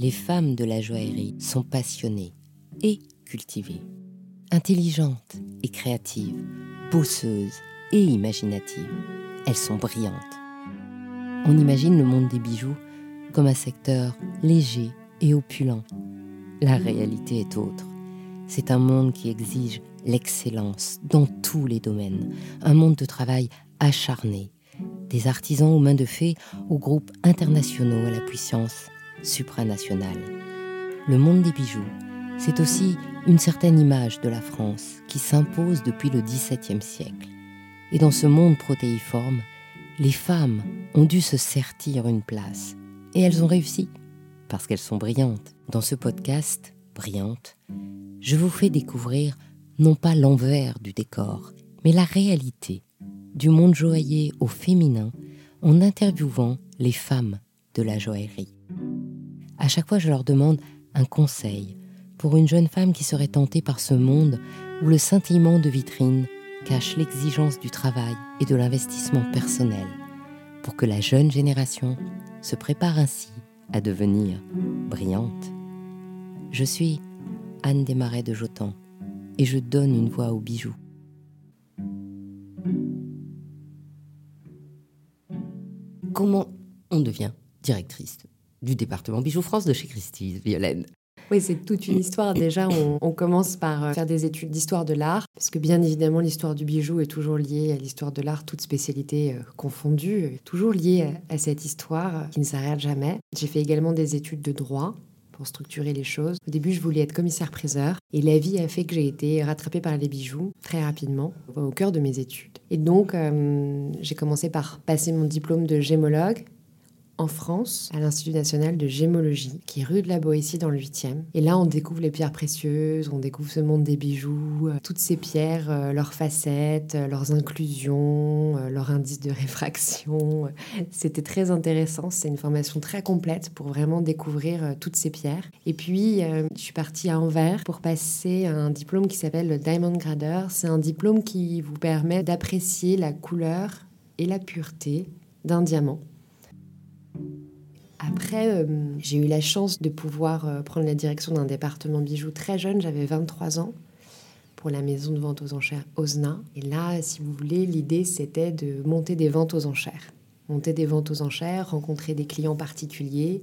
les femmes de la joaillerie sont passionnées et cultivées, intelligentes et créatives, bosseuses et imaginatives. Elles sont brillantes. On imagine le monde des bijoux comme un secteur léger et opulent. La réalité est autre. C'est un monde qui exige l'excellence dans tous les domaines, un monde de travail acharné, des artisans aux mains de fées aux groupes internationaux à la puissance supranationale. Le monde des bijoux, c'est aussi une certaine image de la France qui s'impose depuis le XVIIe siècle. Et dans ce monde protéiforme, les femmes ont dû se sertir une place. Et elles ont réussi, parce qu'elles sont brillantes. Dans ce podcast, Brillante, je vous fais découvrir non pas l'envers du décor, mais la réalité du monde joaillier au féminin en interviewant les femmes de la joaillerie. À chaque fois, je leur demande un conseil pour une jeune femme qui serait tentée par ce monde où le scintillement de vitrine cache l'exigence du travail et de l'investissement personnel, pour que la jeune génération se prépare ainsi à devenir brillante. Je suis Anne Desmarais de Jotan et je donne une voix aux bijoux. Comment on devient directrice? Du département Bijoux France de chez Christie's, Violaine oui, c'est toute une histoire. Déjà, on, commence par euh, faire des études d'histoire de l'art, parce que bien évidemment, l'histoire du bijou est toujours liée à l'histoire de l'art, toute spécialité euh, confondue, toujours liée à, cette histoire euh, qui ne s'arrête jamais. J'ai fait également des études de droit pour structurer les choses. Au début, je voulais être commissaire-priseur, et la vie a fait que j'ai été rattrapée par les bijoux très rapidement, au cœur de mes études. Et donc, j'ai commencé par passer mon diplôme de gémologue, en France, à l'Institut national de gémologie, qui est rue de la Boétie dans le 8e. Et là, on découvre les pierres précieuses, on découvre ce monde des bijoux, euh, toutes ces pierres, euh, leurs facettes, euh, leurs inclusions, leur indice de réfraction. C'était très intéressant, c'est une formation très complète pour vraiment découvrir toutes ces pierres. Et puis, je suis partie à Anvers pour passer un diplôme qui s'appelle le Diamond Grader. C'est un diplôme qui vous permet d'apprécier la couleur et la pureté d'un diamant. Après, euh, j'ai eu la chance de pouvoir euh, prendre la direction d'un département bijoux très jeune, j'avais 23 ans, pour la maison de vente aux enchères Osna. Et là, si vous voulez, l'idée c'était de monter des ventes aux enchères. Monter des ventes aux enchères, rencontrer des clients particuliers,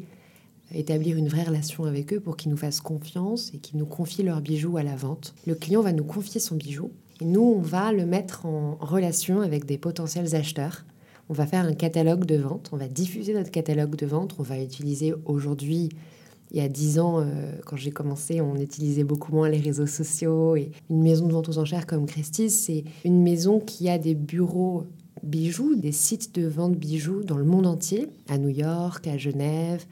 établir une vraie relation avec eux pour qu'ils nous fassent confiance et qu'ils nous confient leurs bijoux à la vente. Le client va nous confier son bijou et nous, on va le mettre en relation avec des potentiels acheteurs on va faire un catalogue de vente, on va diffuser notre catalogue de vente, on va utiliser aujourd'hui, il y a dix ans, euh, quand j'ai commencé, on utilisait beaucoup moins les réseaux sociaux. Et une maison de vente aux enchères comme Christie's, c'est une maison qui a des bureaux bijoux, des sites de vente bijoux dans le monde entier, à New York, à Genève,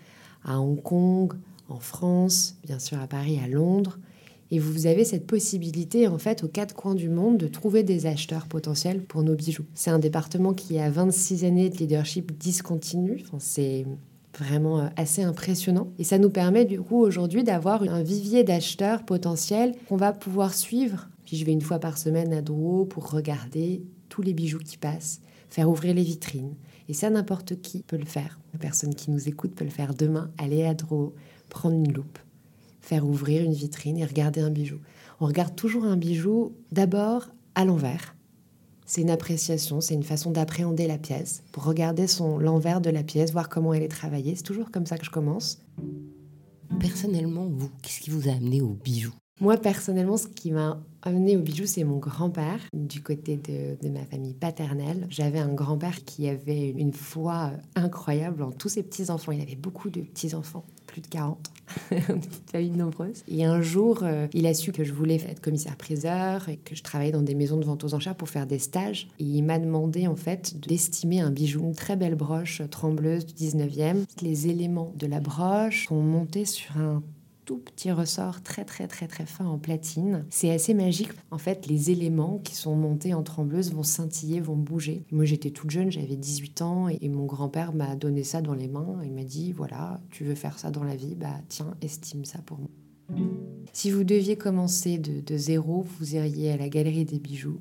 à Hong Kong, en France, bien sûr à Paris, à Londres. Et vous avez cette possibilité, en fait, aux quatre coins du monde, de trouver des acheteurs potentiels pour nos bijoux. C'est un département qui a 26 années de leadership discontinu. c'est vraiment euh, assez impressionnant. Et ça nous permet, du coup, aujourd'hui, d'avoir un vivier d'acheteurs potentiels qu'on va pouvoir suivre. Puis je vais une fois par semaine à Drouot pour regarder tous les bijoux qui passent, faire ouvrir les vitrines. Et ça, n'importe qui peut le faire. La personne qui nous écoute peut le faire demain, aller à Drouot, prendre une loupe faire ouvrir une vitrine et regarder un bijou. On regarde toujours un bijou d'abord à l'envers. C'est une appréciation, c'est une façon d'appréhender la pièce, pour regarder son l'envers de la pièce, voir comment elle est travaillée. C'est toujours comme ça que je commence. Personnellement, vous, qu'est-ce qui vous a amené au bijou? Moi, personnellement, ce qui m'a amené au bijou, c'est mon grand-père, du côté de, ma famille paternelle. J'avais un grand-père qui avait une foi incroyable en tous ses petits-enfants. Il avait beaucoup de petits-enfants plus de 40. On eu nombreuses. Et un jour, euh, il a su que je voulais être commissaire-priseur et que je travaillais dans des maisons de vente aux enchères pour faire des stages. Et il m'a demandé en fait d'estimer un bijou, une très belle broche trembleuse du 19e. Les éléments de la broche sont montés sur un tout petit ressort très très très très fin en platine. C'est assez magique. En fait, les éléments qui sont montés en trembleuse vont scintiller, vont bouger. Moi, j'étais toute jeune, j'avais 18 ans et mon grand-père m'a donné ça dans les mains. Il m'a dit voilà, tu veux faire ça dans la vie, bah tiens, estime ça pour moi. Si vous deviez commencer de, de zéro, vous iriez à la galerie des bijoux.